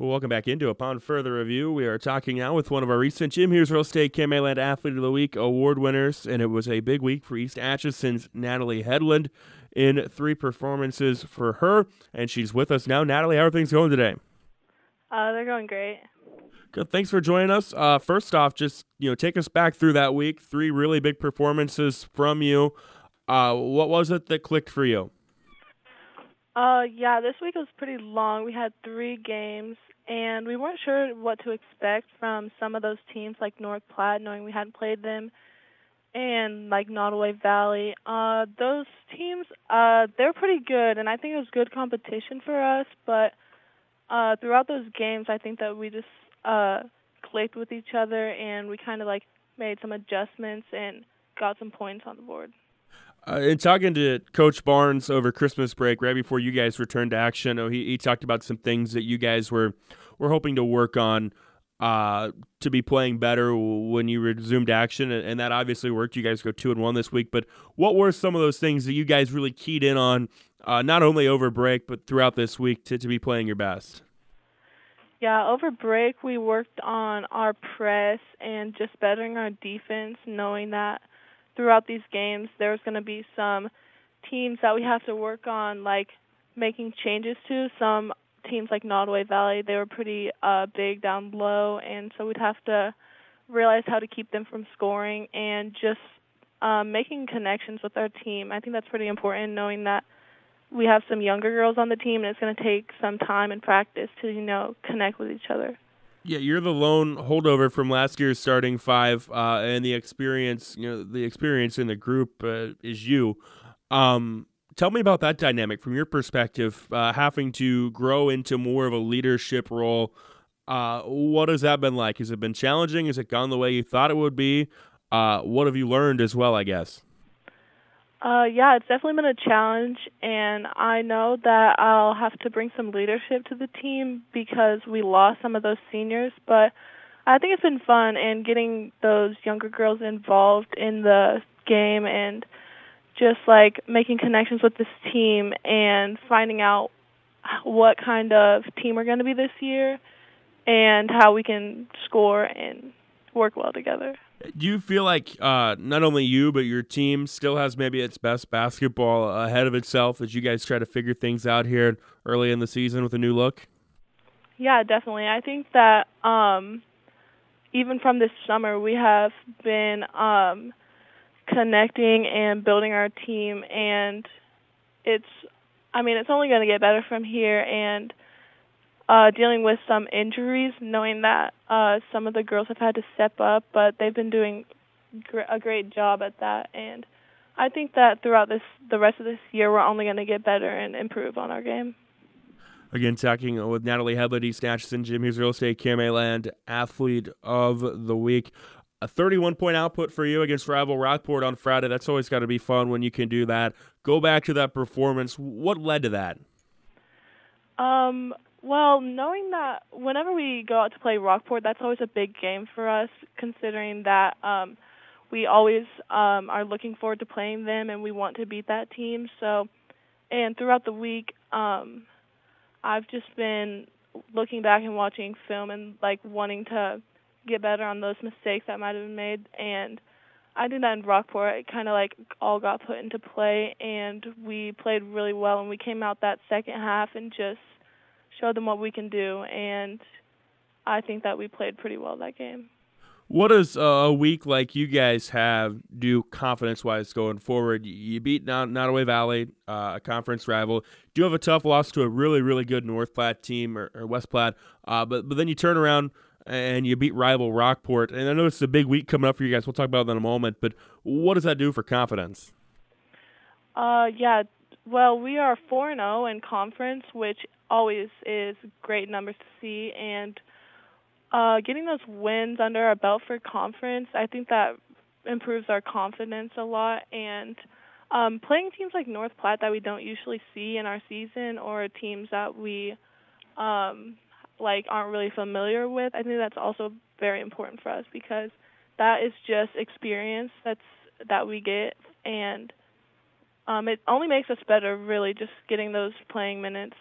Well, welcome back into Upon Further Review. We are talking now with one of our recent Jim Hughes Real Estate Land Athlete of the Week award winners, and it was a big week for East Atchison's Natalie Hedlund in three performances for her, and she's with us now. Natalie, how are things going today? Uh, they're going great. Good. Thanks for joining us. Uh, first off, just you know, take us back through that week. Three really big performances from you. Uh, what was it that clicked for you? Uh, yeah, this week was pretty long. We had three games, and we weren't sure what to expect from some of those teams, like North Platte, knowing we hadn't played them, and like Nodaway Valley. Uh, those teams, uh, they're pretty good, and I think it was good competition for us. But uh, throughout those games, I think that we just uh, clicked with each other, and we kind of like made some adjustments and got some points on the board. Uh, in talking to Coach Barnes over Christmas break, right before you guys returned to action, he, he talked about some things that you guys were were hoping to work on uh, to be playing better when you resumed action, and, and, that obviously worked. You guys go two and one this week, but what were some of those things that you guys really keyed in on, uh, not only over break but throughout this week to, to be playing your best? Yeah, over break we worked on our press and just bettering our defense, knowing that throughout these games, there's going to be some teams that we have to work on, like making changes to. Some teams like Nodaway Valley, they were pretty uh, big down low, and so we'd have to realize how to keep them from scoring and just um, making connections with our team. I think that's pretty important, knowing that we have some younger girls on the team, and it's going to take some time and practice to you know connect with each other. Yeah, you're the lone holdover from last year's starting five, uh, and the experience, you know, the experience in the group uh, is you. Um, tell me about that dynamic from your perspective, uh, having to grow into more of a leadership role. Uh, what has that been like? Has it been challenging? Has it gone the way you thought it would be? Uh, what have you learned as well? I guess. Uh, yeah, it's definitely been a challenge, and I know that I'll have to bring some leadership to the team because we lost some of those seniors. But I think it's been fun and getting those younger girls involved in the game and just like making connections with this team and finding out what kind of team we're going to be this year and how we can score and work well together. Do you feel like uh, not only you but your team still has maybe its best basketball ahead of itself as you guys try to figure things out here early in the season with a new look? Yeah, definitely. I think that um, even from this summer, we have been um, connecting and building our team, and it's, I mean, it's only going to get better from here. And uh, dealing with some injuries, knowing that uh, some of the girls have had to step up, but they've been doing gr- a great job at that. And I think that throughout this, the rest of this year, we're only going to get better and improve on our game. Again, talking with Natalie Hedlund, East Atchison, Jim Hughes Real Estate, KMA Land Athlete of the Week. A 31 point output for you against rival Rockport on Friday. That's always got to be fun when you can do that. Go back to that performance. What led to that? Um, well, knowing that whenever we go out to play Rockport, that's always a big game for us, considering that um, we always um, are looking forward to playing them and we want to beat that team. So, and throughout the week, um, I've just been looking back and watching film and like wanting to get better on those mistakes that might have been made. And I did that in Rockport. It kind of like all got put into play, and we played really well. And we came out that second half and just show them what we can do, and I think that we played pretty well that game. What does a week like you guys have do confidence wise going forward? You beat Nodaway Valley, uh, a conference rival. Do you have a tough loss to a really, really good North Platte team or, or West Platte? Uh, but but then you turn around and you beat rival Rockport. And I know it's a big week coming up for you guys. We'll talk about that in a moment. But what does that do for confidence? Uh, yeah. Well, we are four and zero oh in conference, which always is great numbers to see. And uh, getting those wins under our belt for conference, I think that improves our confidence a lot. And um, playing teams like North Platte that we don't usually see in our season, or teams that we um, like aren't really familiar with, I think that's also very important for us because that is just experience that's that we get and um, it only makes us better really just getting those playing minutes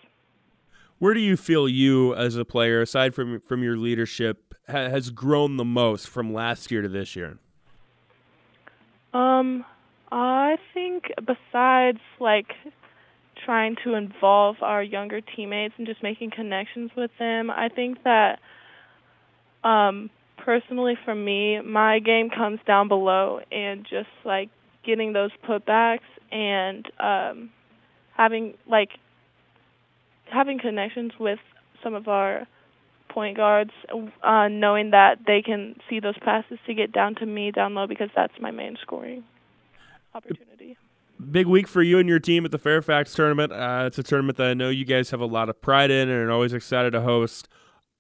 Where do you feel you as a player, aside from from your leadership, ha- has grown the most from last year to this year? Um, I think besides like trying to involve our younger teammates and just making connections with them, I think that um personally for me, my game comes down below and just like getting those putbacks and um having like having connections with some of our point guards, uh, knowing that they can see those passes to get down to me down low because that's my main scoring opportunity. Big week for you and your team at the Fairfax tournament. Uh, it's a tournament that I know you guys have a lot of pride in and are always excited to host.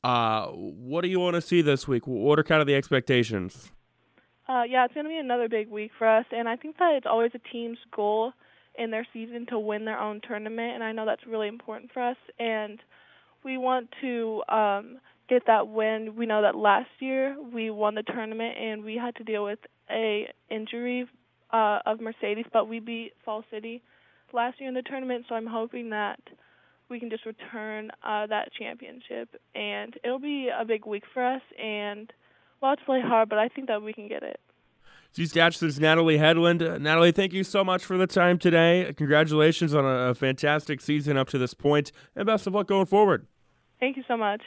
Uh, what do you want to see this week? What are kind of the expectations? Uh, yeah, it's going to be another big week for us, and I think that it's always a team's goal in their season to win their own tournament, and I know that's really important for us. And we want to um, get that win. We know that last year we won the tournament, and we had to deal with a injury uh, of Mercedes, but we beat Falls City last year in the tournament. So I'm hoping that we can just return uh, that championship, and it'll be a big week for us. And we'll have to play hard, but I think that we can get it. East Atchison's Natalie Hedlund. Uh, Natalie, thank you so much for the time today. Congratulations on a fantastic season up to this point, and best of luck going forward. Thank you so much.